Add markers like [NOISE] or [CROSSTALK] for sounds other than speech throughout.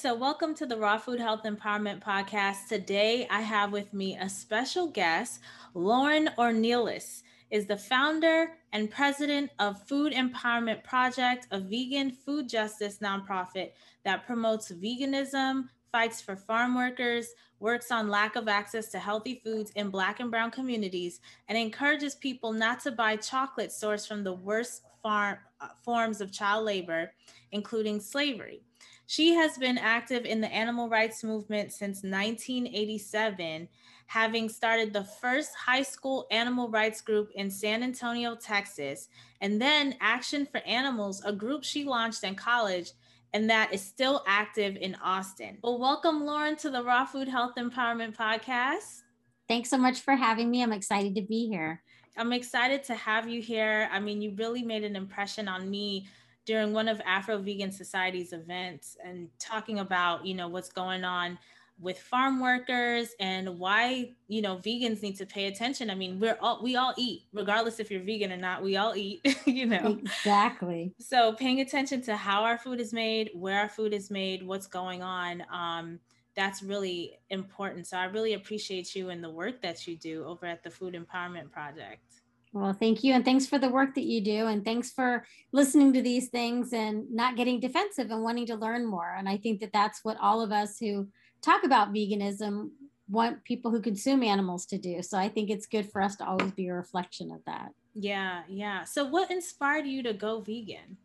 So, welcome to the Raw Food Health Empowerment Podcast. Today, I have with me a special guest, Lauren Ornelas is the founder and president of Food Empowerment Project, a vegan food justice nonprofit that promotes veganism, fights for farm workers, works on lack of access to healthy foods in Black and Brown communities, and encourages people not to buy chocolate sourced from the worst farm, uh, forms of child labor, including slavery. She has been active in the animal rights movement since 1987, having started the first high school animal rights group in San Antonio, Texas, and then Action for Animals, a group she launched in college and that is still active in Austin. Well, welcome, Lauren, to the Raw Food Health Empowerment Podcast. Thanks so much for having me. I'm excited to be here. I'm excited to have you here. I mean, you really made an impression on me during one of Afro Vegan Society's events and talking about, you know, what's going on with farm workers and why you know vegans need to pay attention. I mean we're all we all eat regardless if you're vegan or not we all eat [LAUGHS] you know. Exactly. So paying attention to how our food is made where our food is made what's going on um, that's really important. So i really appreciate you and the work that you do over at the food empowerment project well, thank you. And thanks for the work that you do. And thanks for listening to these things and not getting defensive and wanting to learn more. And I think that that's what all of us who talk about veganism want people who consume animals to do. So I think it's good for us to always be a reflection of that. Yeah. Yeah. So what inspired you to go vegan?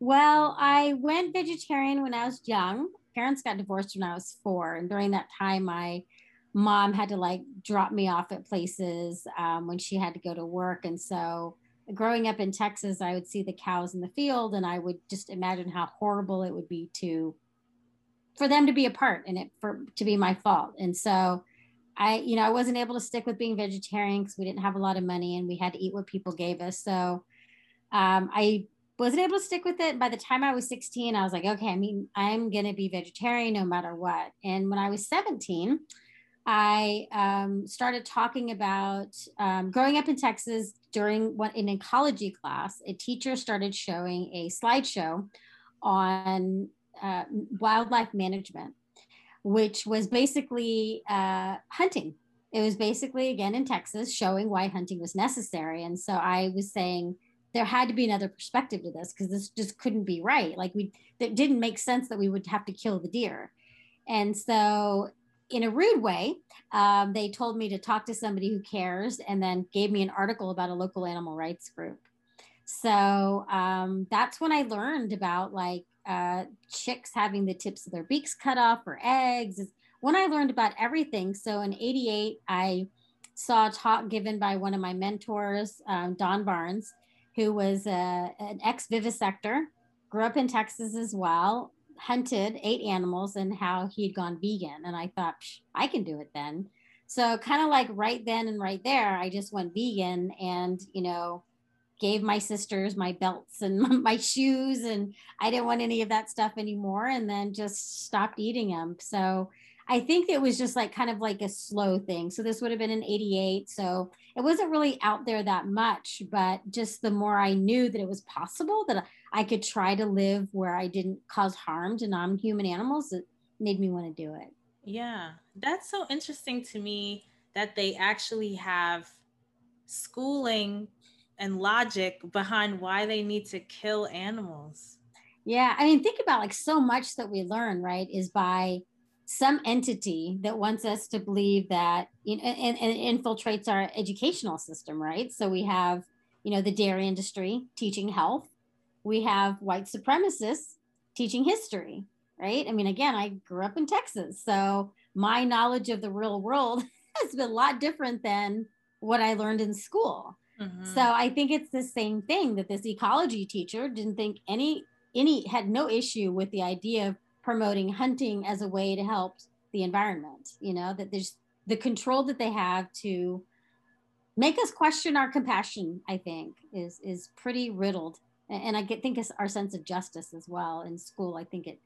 Well, I went vegetarian when I was young. Parents got divorced when I was four. And during that time, I mom had to like drop me off at places um, when she had to go to work. And so growing up in Texas, I would see the cows in the field and I would just imagine how horrible it would be to for them to be apart and it for to be my fault. And so I, you know, I wasn't able to stick with being vegetarian because we didn't have a lot of money and we had to eat what people gave us. So um, I wasn't able to stick with it. By the time I was 16, I was like, okay, I mean, I'm going to be vegetarian no matter what. And when I was 17, I um, started talking about um, growing up in Texas during what in ecology class, a teacher started showing a slideshow on uh, wildlife management, which was basically uh, hunting. It was basically, again, in Texas, showing why hunting was necessary. And so I was saying, there had to be another perspective to this because this just couldn't be right. Like we, it didn't make sense that we would have to kill the deer. And so in a rude way, um, they told me to talk to somebody who cares and then gave me an article about a local animal rights group. So um, that's when I learned about like uh, chicks having the tips of their beaks cut off for eggs. When I learned about everything. So in 88, I saw a talk given by one of my mentors, um, Don Barnes, who was a, an ex vivisector, grew up in Texas as well, hunted, ate animals, and how he had gone vegan. And I thought, I can do it then. So, kind of like right then and right there, I just went vegan and, you know, gave my sisters my belts and [LAUGHS] my shoes. And I didn't want any of that stuff anymore. And then just stopped eating them. So, I think it was just like kind of like a slow thing. So this would have been in 88. So it wasn't really out there that much, but just the more I knew that it was possible that I could try to live where I didn't cause harm to non human animals, it made me want to do it. Yeah, that's so interesting to me that they actually have schooling and logic behind why they need to kill animals. Yeah, I mean, think about like so much that we learn, right, is by some entity that wants us to believe that you know and, and infiltrates our educational system right? So we have you know the dairy industry teaching health. We have white supremacists teaching history right? I mean again i grew up in texas so my knowledge of the real world [LAUGHS] has been a lot different than what i learned in school. Mm-hmm. so i think it's the same thing that this ecology teacher didn't think any any had no issue with the idea of promoting hunting as a way to help the environment you know that there's the control that they have to make us question our compassion i think is is pretty riddled. And i get, think it's our sense of justice as well in school. I think it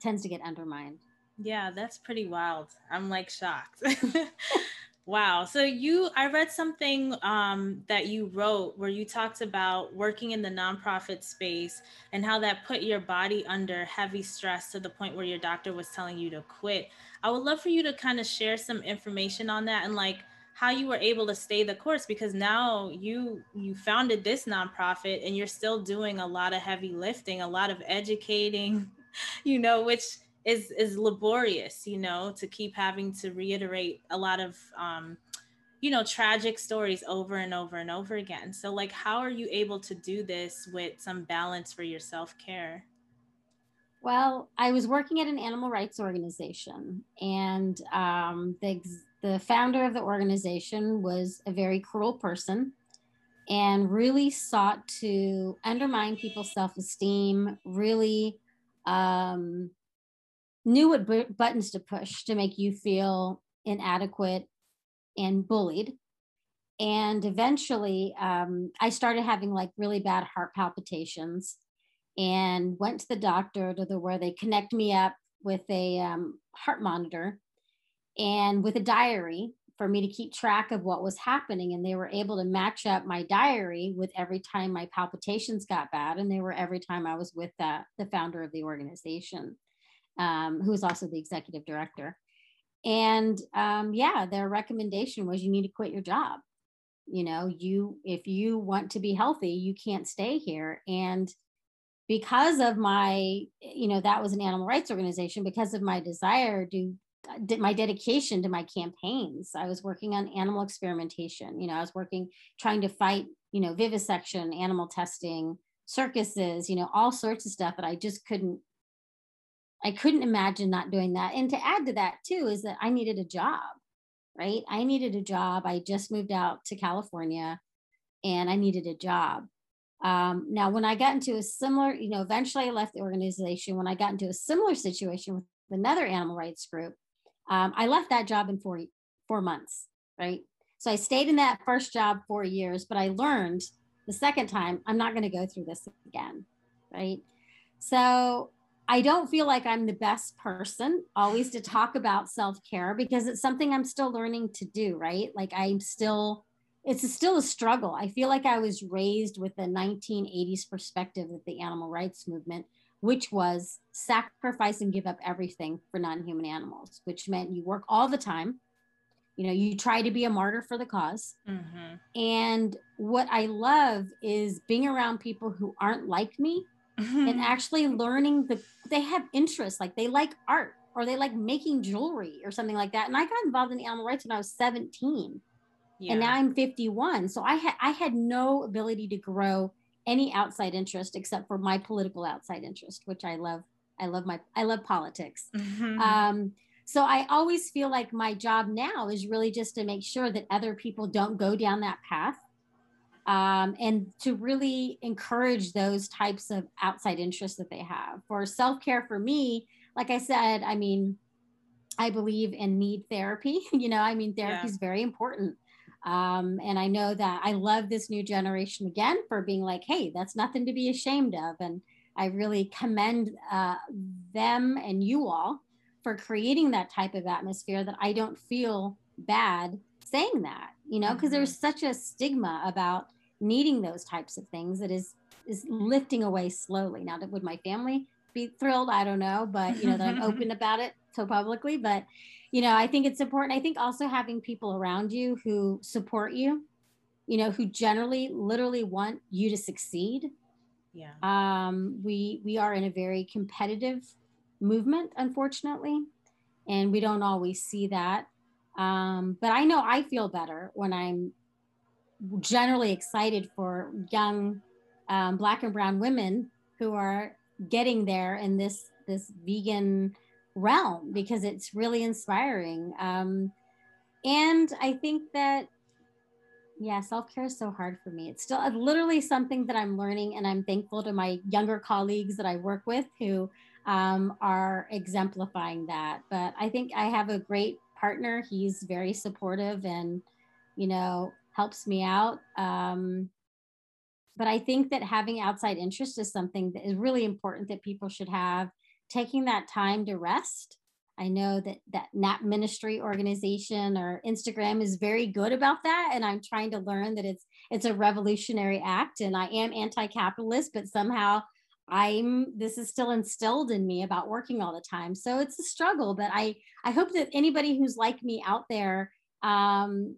tends to get undermined. Yeah that's pretty wild. I'm like shocked [LAUGHS] Wow. So you, I read something um, that you wrote where you talked about working in the nonprofit space and how that put your body under heavy stress to the point where your doctor was telling you to quit. I would love for you to kind of share some information on that and like how you were able to stay the course because now you you founded this nonprofit and you're still doing a lot of heavy lifting, a lot of educating, [LAUGHS] you know, which is is laborious you know to keep having to reiterate a lot of um you know tragic stories over and over and over again. So like how are you able to do this with some balance for your self-care? Well i was working at an animal rights organization and um, the, the founder of the organization was a very cruel person and really sought to undermine people's self-esteem really um, knew what b- buttons to push to make you feel inadequate and bullied. And eventually, um, I started having like really bad heart palpitations and went to the doctor to the where they connect me up with a um, heart monitor and with a diary for me to keep track of what was happening. And they were able to match up my diary with every time my palpitations got bad. And they were every time I was with the, the founder of the organization um, who is also the executive director. And um, yeah, their recommendation was you need to quit your job. You know, you if you want to be healthy, you can't stay here. And because of my, you know, that was an animal rights organization. Because of my desire to my dedication to my campaigns i was working on animal experimentation you know i was working trying to fight you know vivisection animal testing circuses you know all sorts of stuff that i just couldn't I couldn't imagine not doing that. And to add to that, too, is that I needed a job, right? I needed a job. I just moved out to California and I needed a job. Um, now, when I got into a similar, you know, eventually I left the organization. When I got into a similar situation with another animal rights group, um, I left that job in four, four months, right? So I stayed in that first job four years, but I learned the second time I'm not going to go through this again, right? So I don't feel like I'm the best person always to talk about self care because it's something I'm still learning to do, right? Like I'm still, it's still a struggle. I feel like I was raised with the 1980s perspective of the animal rights movement, which was sacrifice and give up everything for non human animals, which meant you work all the time. You know, you try to be a martyr for the because mm-hmm. And what I love is being around people who aren't like me mm-hmm. and actually learning the they have interests like they like art or they like making jewelry or something like that and i got involved in animal rights when i was 17 yeah. and now i'm 51 so i had i had no ability to grow any outside interest except for my political outside interest which i love i love my i love politics mm-hmm. um, so i always feel like my job now is really just to make sure that other people don't go down that path um, and to really encourage those types of outside interests that they have. For self care, for me, like I said, I mean, I believe in need therapy. [LAUGHS] you know, I mean, therapy yeah. is very important. Um, and I know that I love this new generation again for being like, hey, that's nothing to be ashamed of. And I really commend uh, them and you all for creating that type of atmosphere that I don't feel bad saying that, you know, because mm-hmm. there's such a stigma about needing those types of things that is is lifting away slowly. Now, would my family be thrilled? I don't know, but you know that I'm open [LAUGHS] about it so publicly. But you know, I think it's important. I think also having people around you who support you, you know, who generally literally want you to succeed. Yeah. Um, we we are in a very competitive movement, unfortunately, and we don't always see that. Um, but I know I feel better when I'm generally excited for young um, black and brown women who are getting there in this this vegan realm because it's really inspiring. Um, and i think that yeah self-care is so hard for me. It's still literally something that i'm learning and i'm thankful to my younger colleagues that i work with who um, are exemplifying that. But i think i have a great partner. He's very supportive and you know helps me out. Um, but I think that having outside interest is something that is really important that people should have. Taking that time to rest I know that that Nap Ministry organization or Instagram is very good about that, and I'm trying to learn that it's it's a revolutionary act. And I am anti-capitalist, but somehow I'm this is still instilled in me about working all the time. So it's a struggle, but I I hope that anybody who's like me out there um,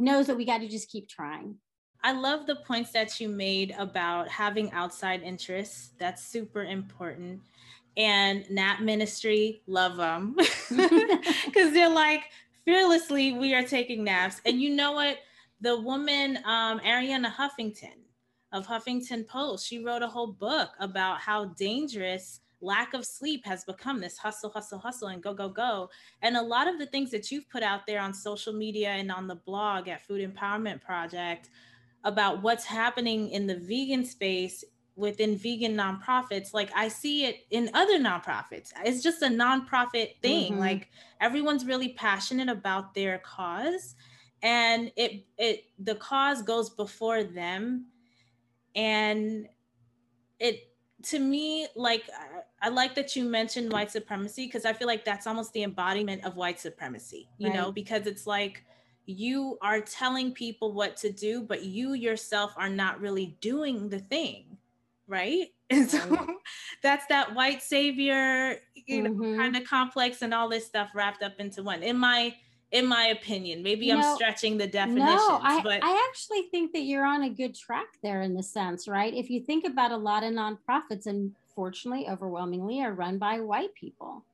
knows that we got to just keep trying. I love the points that you made about having outside interests. That's super important. And Nap Ministry, love them because [LAUGHS] [LAUGHS] they're like fearlessly we are taking naps. And you know what? The woman um, Arianna Huffington of Huffington Post. She wrote a whole book about how dangerous lack of sleep has become this hustle, hustle, hustle, and go, go, go. And a lot of the things that you've put out there on social media and on the blog at Food Empowerment Project about what's happening in the vegan space within vegan nonprofits like i see it in other nonprofits it's just a nonprofit thing mm-hmm. like everyone's really passionate about their cause and it it the cause goes before them and it to me like I, I like that you mentioned white supremacy because i feel like that's almost the embodiment of white supremacy you right. know because it's like you are telling people what to do but you yourself are not really doing the thing right [LAUGHS] and so [LAUGHS] that's that white savior you know mm-hmm. kind of complex and all this stuff wrapped up into one in my in my opinion. Maybe I'm stretching the definitions. No, I, but I actually think that you're on a good track there in the sense, right? If you think about a lot of nonprofits, and fortunately, overwhelmingly, are run by white people,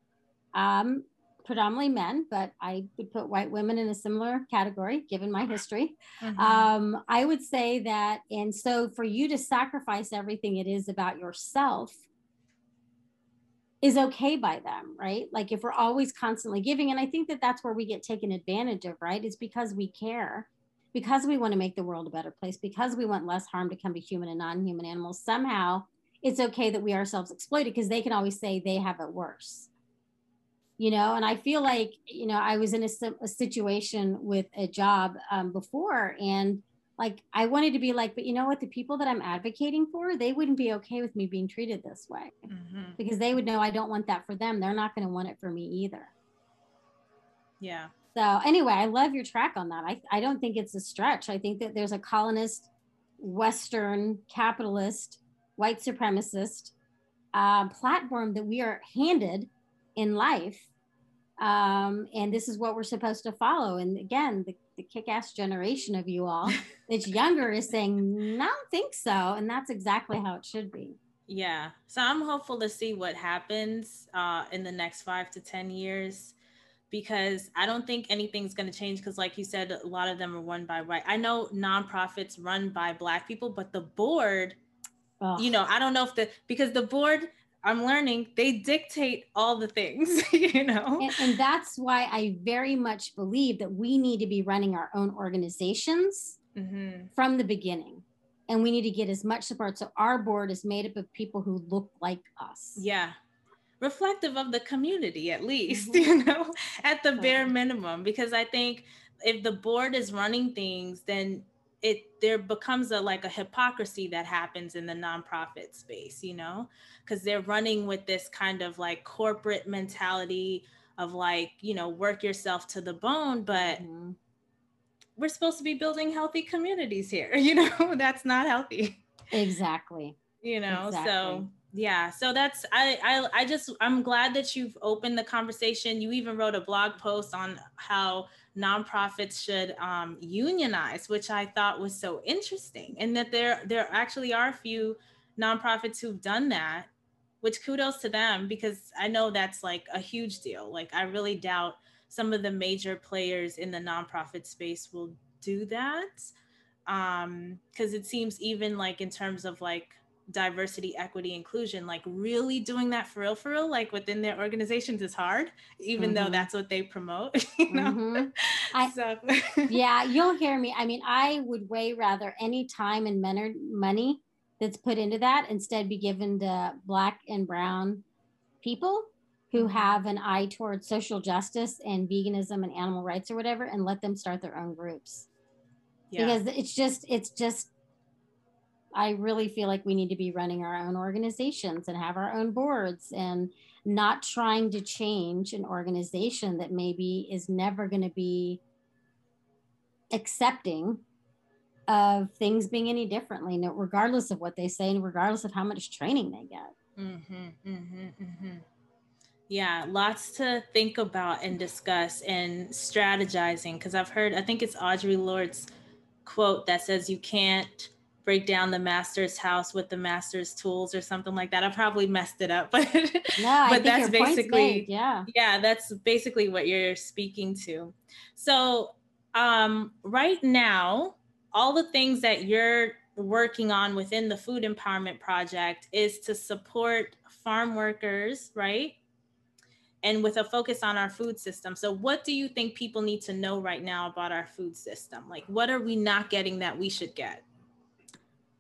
um, predominantly men, but I would put white women in a similar category given my history. Mm-hmm. Um, I would say that, and so for you to sacrifice everything it is about yourself is okay by them, right? Like if we're always constantly giving, and I think that that's where we get taken advantage of, right? Is because we care, because we want to make the world a better place, because we want less harm to come to human and non human animals. Somehow it's okay that we ourselves exploited because they can always say they have it worse. You know, and I feel like, you know, I was in a, a situation with a job um, before and like I wanted to be like, but you know what? The people that I'm advocating for, they wouldn't be okay with me being treated this way mm-hmm. because they would know I don't want that for them. They're not going to want it for me either. Yeah. So anyway, I love your track on that. I, I don't think it's a stretch. I think that there's a colonist, Western capitalist, white supremacist uh, platform that we are handed in life. Um, and this is what we're supposed to follow. And again, the the kick-ass generation of you all [LAUGHS] that's younger is saying, "I don't think so," and that's exactly how it should be. Yeah, so I'm hopeful to see what happens uh, in the next five to ten years, because I don't think anything's going to change. Because, like you said, a lot of them are run by white. I know nonprofits run by Black people, but the board, oh. you know, I don't know if the because the board I'm learning they dictate all the things, [LAUGHS] you know? And, and, that's why I very much believe that we need to be running our own organizations mm-hmm. from the beginning. And we need to get as much support. So our board is made up of people who look like us. Yeah. Reflective of the community, at least, [LAUGHS] mm-hmm. you know, at the bare minimum. Because I think if the board is running things, then it there becomes a like a hypocrisy that happens in the nonprofit space you know? Because they're running with this kind of like corporate mentality of like you know work yourself to the bone but mm-hmm. we're supposed to be building healthy communities here [LAUGHS] you know? That's not healthy. Exactly. You know? Exactly. so yeah so that's I, I i just i'm glad that you've opened the conversation you even wrote a blog post on how nonprofits should um, unionize, which I thought was so interesting, and that there there actually are a few nonprofits who've done that. Which kudos to them because I know that's like a huge deal. Like I really doubt some of the major players in the nonprofit space will do that um because it seems even like in terms of like diversity, equity, inclusion, like really doing that for real, for real, like within their organizations is hard, even mm-hmm. though that's what they promote. [LAUGHS] You know? Mm-hmm. I, so. [LAUGHS] yeah, you'll hear me. I mean, I would way rather any time and money that's put into that instead be given to black and brown people who mm-hmm. have an eye towards social justice and veganism and animal rights or whatever and let them start their own groups. Yeah. Because it's just it's just I really feel like we need to be running our own organizations and have our own boards and not trying to change an organization that maybe is never going to be accepting of things being any differently, regardless of what they say and regardless of how much training they get. Mm-hmm, mm-hmm, mm-hmm. Yeah, lots to think about and discuss and strategizing. Because I've heard, I think it's Audre Lorde's quote that says, You can't break down the master's house with the master's tools or something like that. I probably messed it up, [LAUGHS] but no, but that's basically yeah. Yeah, that's basically what you're speaking to. So, um right now, all the things that you're working on within the food empowerment project is to support farm workers, right? And with a focus on our food system. So, what do you think people need to know right now about our food system? Like, what are we not getting that we should get?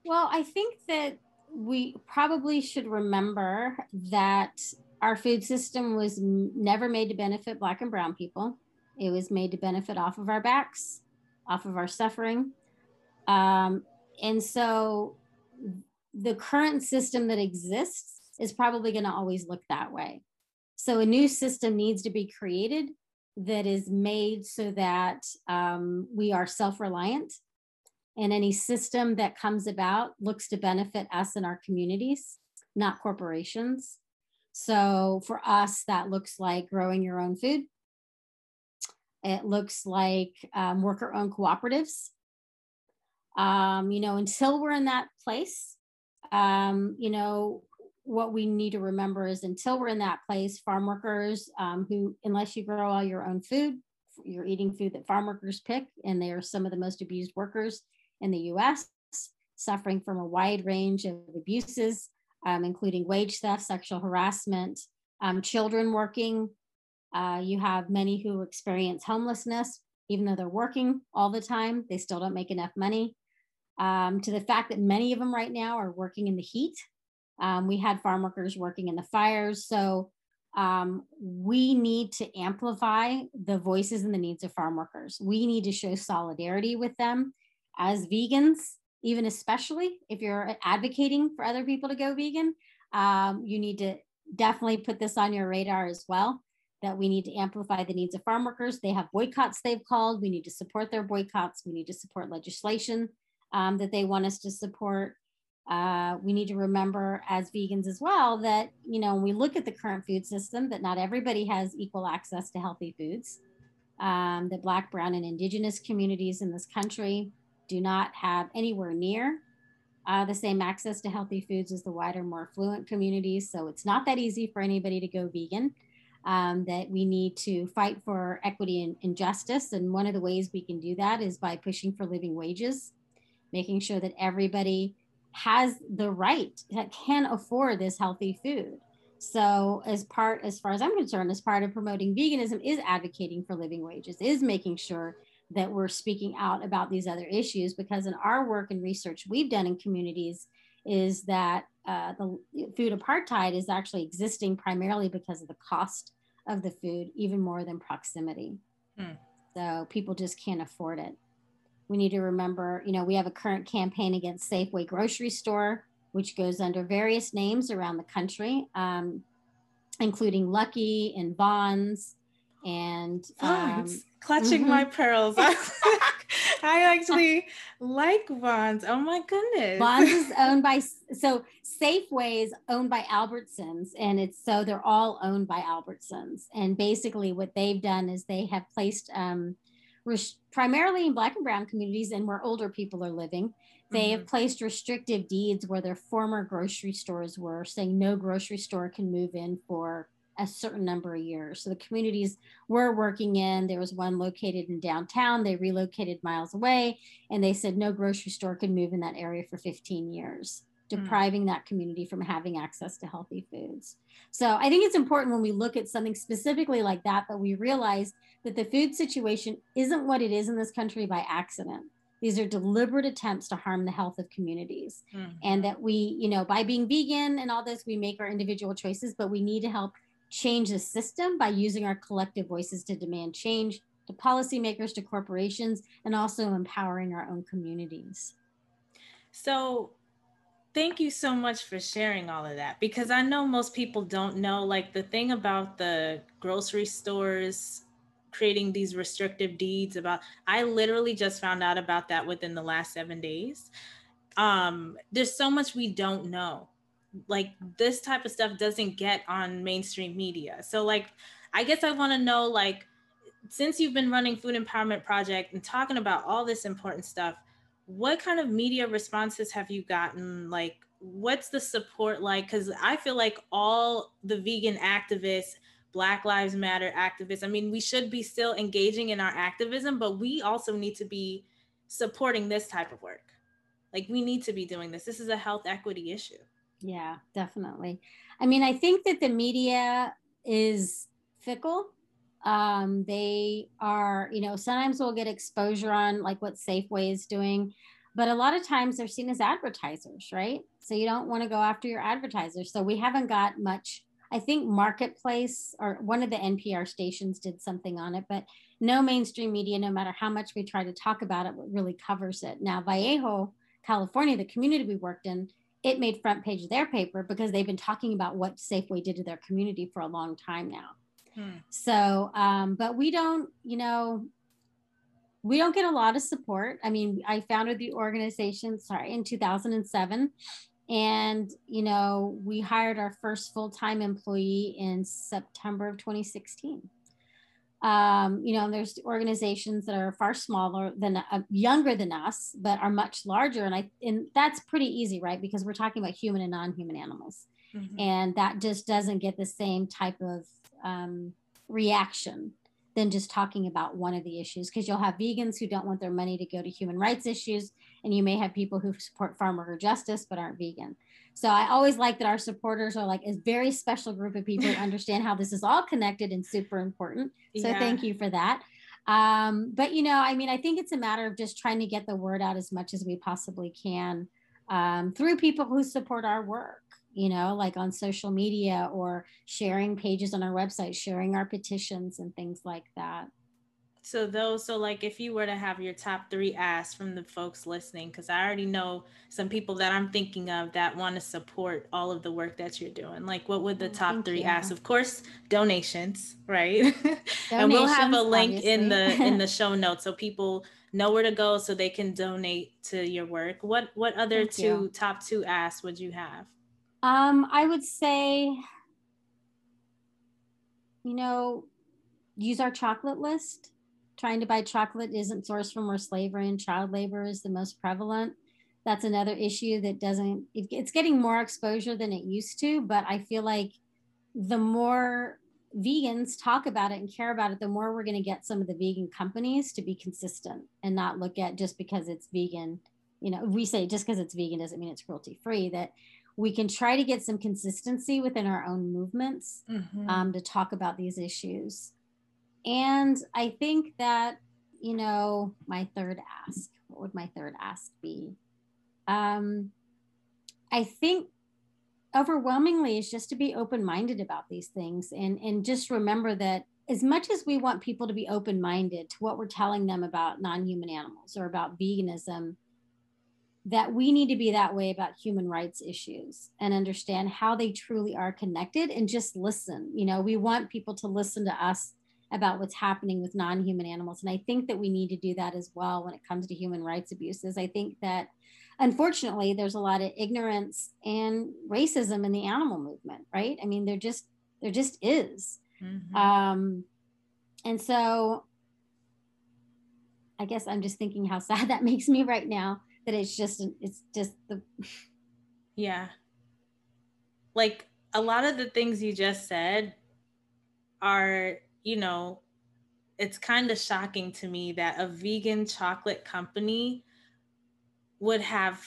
Well, I think that we probably should remember that our food system was never made to benefit Black and Brown people. It was made to benefit off of our backs, off of our suffering. Um, and so the current system that exists is probably going to always look that way. So a new system needs to be created that is made so that um, we are self reliant and any system that comes about looks to benefit us and our communities, not corporations. So for us, that looks like growing your own food. It looks like um, worker owned cooperatives. Um, you know, until we're in that place, um, you know, what we need to remember is until we're in that place, farm workers um, who, unless you grow all your own food, you're eating food that farm workers pick, and they are some of the most abused workers in the US, suffering from a wide range of abuses, um, including wage theft, sexual harassment, um, children working. Uh, you have many who experience homelessness, even though they're working all the time, they still don't make enough money. Um, to the fact that many of them right now are working in the heat. Um, we had farm workers working in the fires. So um, we need to amplify the voices and the needs of farm workers. We need to show solidarity with them as vegans, even especially if you're advocating for other people to go vegan, um, you need to definitely put this on your radar as well that we need to amplify the needs of farm workers. They have boycotts they've called. We need to support their boycotts. We need to support legislation um, that they want us to support. Uh, we need to remember as vegans as well that, you know, when we look at the current food system, that not everybody has equal access to healthy foods. Um, that Black, Brown, and Indigenous communities in this country do not have anywhere near uh, the same access to healthy foods as the wider, more affluent communities. So it's not that easy for anybody to go vegan. Um, that we need to fight for equity and, and justice. And one of the ways we can do that is by pushing for living wages, making sure that everybody has the right that can afford this healthy food. So, as part, as far as I'm concerned, as part of promoting veganism, is advocating for living wages, is making sure that we're speaking out about these other issues because in our work and research we've done in communities is that uh, the food apartheid is actually existing primarily because of the cost of the food even more than proximity. Hmm. so people just can't afford it. We need to remember you know we have a current campaign against safeway grocery store which goes under various names around the country um, including lucky and Vons and um, clutching mm-hmm. my pearls. [LAUGHS] I actually like Vons. Oh my goodness. Vons is [LAUGHS] owned by so Safeway is owned by Albertsons, and it's so they're all owned by Albertsons. And basically, what they've done is they have placed um, res- primarily in Black and Brown communities and where older people are living. They mm-hmm. have placed restrictive deeds where their former grocery stores were, saying no grocery store can move in for a certain number of years. So the communities we're working in, there was one located in downtown. They relocated miles away, and they said no grocery store could move in that area for 15 years, hmm. depriving mm. that community from having access to healthy foods. So I think it's important when we look at something specifically like that that we realize that the food situation isn't what it is in this country by accident. These are deliberate attempts to harm the health of communities. Mm. And that we, you know, by being vegan and all this, we make our individual choices, but we need to help change the system by using our collective voices to demand change to policymakers, to corporations, and also empowering our own communities. So, thank you so much for sharing all of that because I know most people don't know like the thing about the grocery stores creating these restrictive deeds about I literally just found out about that within the last 7 days. Um there's so much we don't know. Like this type of stuff doesn't get on mainstream media. So like I guess I want to know like since you've been running Food Empowerment Project and talking about all this important stuff, what kind of media responses have you gotten? Like what's the support like? Because i feel like all the vegan activists black lives matter activists i mean we should be still engaging in our activism but we also need to be supporting this type of work. Like we need to be doing this. This is a health equity issue yeah definitely i mean i think that the media is fickle um, they are, you know, sometimes we'll get exposure on like what Safeway is doing, but a lot of times they're seen as advertisers, right? So you don't want to go after your advertisers. So we haven't got much. I think Marketplace or one of the NPR stations did something on it, but no mainstream media, no matter how much we try to talk about it, really covers it. Now, Vallejo, California, the community we worked in, it made front page of their paper because they've been talking about what Safeway did to their community for a long time now. Hmm. So, um, but we don't, you know, we don't get a lot of support. I mean, I founded the organization, sorry, in 2007. And, you know, we hired our first full time employee in September of 2016. Um, you know, there's organizations that are far smaller than uh, younger than us, but are much larger. And I, and that's pretty easy, right? Because we're talking about human and non human animals. Mm-hmm. And that just doesn't get the same type of um, reaction than just talking about one of the issues because you'll have vegans who don't want their money to go to human rights issues and you may have people who support farm worker justice but aren't vegan so i always like that our supporters are like a very special group of people who understand how this is all connected and super important so yeah. thank you for that um, but you know i mean i think it's a matter of just trying to get the word out as much as we possibly can um, through people who support our work you know, like on social media or sharing pages on our website, sharing our petitions and things like that. So those, so like if you were to have your top three asks from the folks listening, because I already know some people that I'm thinking of that want to support all of the work that you're doing. Like, what would the oh, top Thank three you. asks? Of course, donations, right? Donations, [LAUGHS] and we'll have a link obviously. in the in the [LAUGHS] show notes so people know where to go so they can donate to your work. What what other Thank two you. top two asks would you have? Um, I would say, you know, use our chocolate list. Trying to buy chocolate isn't sourced from where slavery and child labor is the most prevalent. That's another issue that doesn't, it's getting more exposure than it used to, but I feel like the more vegans talk about it and care about it, the more we're going to get some of the vegan companies to be consistent and not look at just because it's vegan. You know, we say just because it's vegan doesn't mean it's cruelty free, that we can try to get some consistency within our own movements mm-hmm. um, to talk about these issues. And I think that, you know, my third ask, what would my third ask be? Um, I think overwhelmingly is just to be open-minded about these things and and just remember that as much as we want people to be open-minded to what we're telling them about non-human animals or about veganism that we need to be that way about human rights issues and understand how they truly are connected and just listen. You know, we want people to listen to us about what's happening with non human animals. And I think that we need to do that as well when it comes to human rights abuses. I think that unfortunately there's a lot of ignorance and racism in the animal movement, right? I mean, there just there just is. Mm-hmm. Um, and so I guess I'm just thinking how [LAUGHS] sad that makes me right now that it's just it's just the [LAUGHS] yeah like a lot of the things you just said are you know it's kind of shocking to me that a vegan chocolate company would have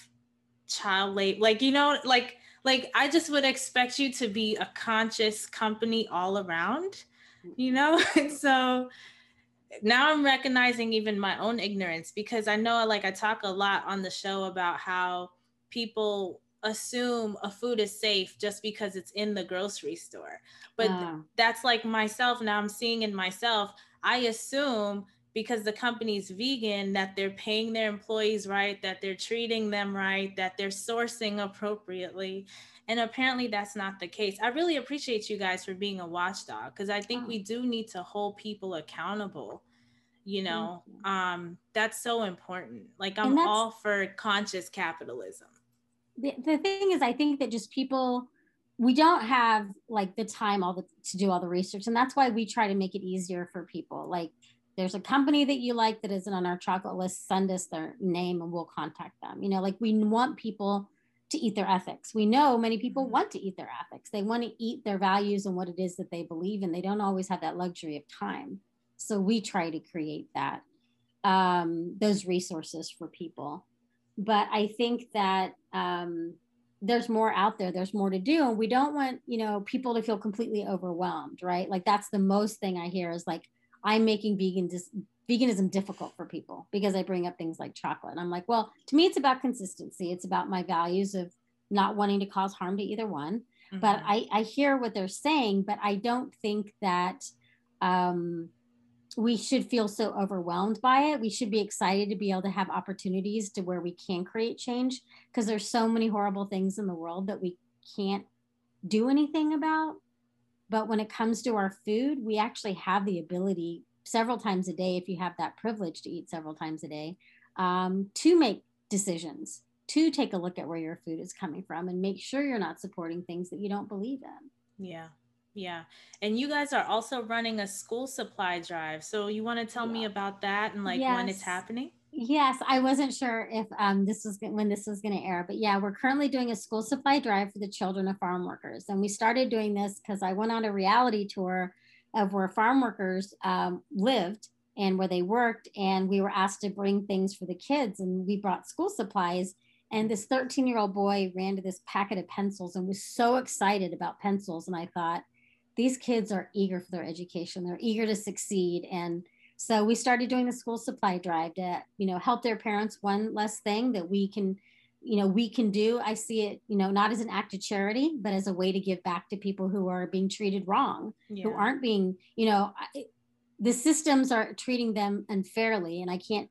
child labor like you know like like i just would expect you to be a conscious company all around you know? [LAUGHS] So now I'm recognizing even my own ignorance because I know like I talk a lot on the show about how people assume a food is safe just because it's in the grocery store. But that's like myself now I'm seeing in myself I assume because the company's vegan that they're paying their employees right, that they're treating them right, that they're sourcing appropriately. And apparently that's not the case. I really appreciate you guys for being a watchdog because I think oh. we do need to hold people accountable. You know, um, that's so important. Like I'm all for conscious capitalism. The, the thing is, I think that just people we don't have like the time all the to do all the research and that's why we try to make it easier for people like there's a company that you like that isn't on our chocolate list, send us their name and we'll contact them. You know, like we want people to eat their ethics. We know many people mm-hmm. want to eat their ethics. They want to eat their values and what it is that they believe in. They don't always have that luxury of time. So we try to create that, um, those resources for people. But I think that um, there's more out there. There's more to do. And we don't want, you know, people to feel completely overwhelmed, right? Like that's the most thing I hear is like, I'm making vegan dis- veganism difficult for people because I bring up things like chocolate. And I'm like, well, to me, it's about consistency. It's about my values of not wanting to cause harm to either one. Mm-hmm. But I, I hear what they're saying, but I don't think that um, we should feel so overwhelmed by it. We should be excited to be able to have opportunities to where we can create change because there's so many horrible things in the world that we can't do anything about. But when it comes to our food, we actually have the ability several times a day, if you have that privilege to eat several times a day, um, to make decisions, to take a look at where your food is coming from and make sure you're not supporting things that you don't believe in. Yeah. Yeah. And you guys are also running a school supply drive. So you want to tell yeah. me about that and like yes. when it's happening? Yes, I wasn't sure if um, this was when this was going to air, but yeah, we're currently doing a school supply drive for the children of farm workers, and we started doing this because I went on a reality tour of where farm workers um, lived and where they worked, and we were asked to bring things for the kids, and we brought school supplies. And this 13 year old boy ran to this packet of pencils and was so excited about pencils, and I thought, these kids are eager for their education, they're eager to succeed, and so we started doing the school supply drive to, you know, help their parents. One less thing that we can, you know, we can do. I see it, you know, not as an act of charity, but as a way to give back to people who are being treated wrong, yeah. who aren't being, you know, the systems are treating them unfairly. And I can't,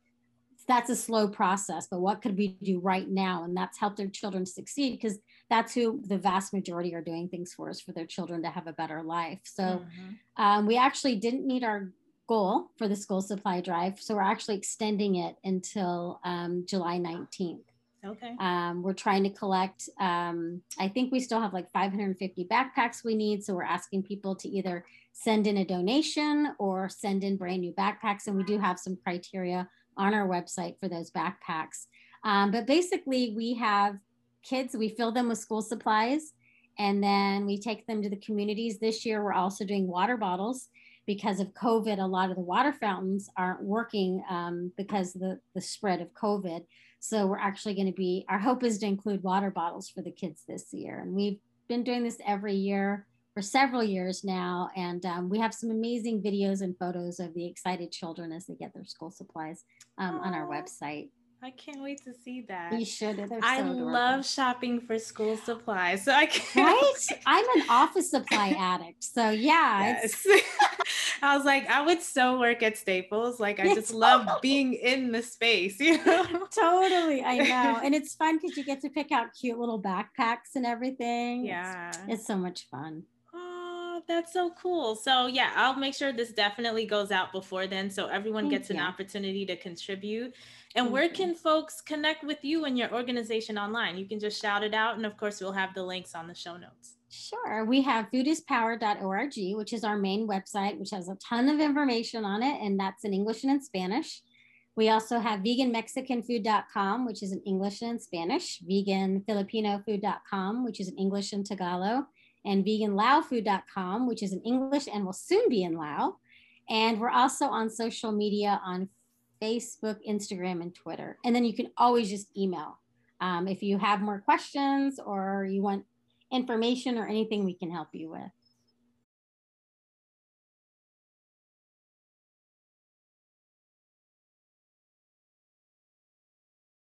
that's a slow process, but what could we do right now? And that's help their children succeed because that's who the vast majority are doing things for is for their children to have a better life. So mm-hmm. um, we actually didn't meet our goal for the school supply drive. So we're actually extending it until um, July 19th. Okay. Um, we're trying to collect, um, I think we still have like 550 backpacks we need. So we're asking people to either send in a donation or send in brand new backpacks. And we do have some criteria on our website for those backpacks. Um, but basically, we have kids, we fill them with school supplies and then we take them to the communities. This year, we're also doing water bottles because of COVID, a lot of the water fountains aren't working um, because of the, the spread of COVID. So we're actually going to be, our hope is to include water bottles for the kids this year. And we've been doing this every year for several years now. And um, we have some amazing videos and photos of the excited children as they get their school supplies um, on our website. I can't wait to see that. You should. I love shopping for school supplies. So I can't. [LAUGHS] Right? I'm an office supply addict. So yeah. Yes. [LAUGHS] I was like, I would so work at Staples. Like I just love being in the space, [LAUGHS] you know? totally. I know. And it's fun because you get to pick out cute little backpacks and everything. Yeah. It's, it's so much fun that's so cool. So yeah, I'll make sure this definitely goes out before then so everyone Thank gets you. an opportunity to contribute. And Thank where can folks connect with you and your organization online? You can just shout it out and of course we'll have the links on the show notes. Sure. We have foodispower.org, which is our main website, which has a ton of information on it, and that's in English and in Spanish. We also have veganmexicanfood.com, which is in English and in Spanish, veganfilipinofood.com, which is in English and Tagalog, and veganlaofood.com, which is in English and will soon be in Lao. And we're also on social media on Facebook, Instagram, and Twitter. And then you can always just email. Um, if you have more questions or you want information or anything we can help you with.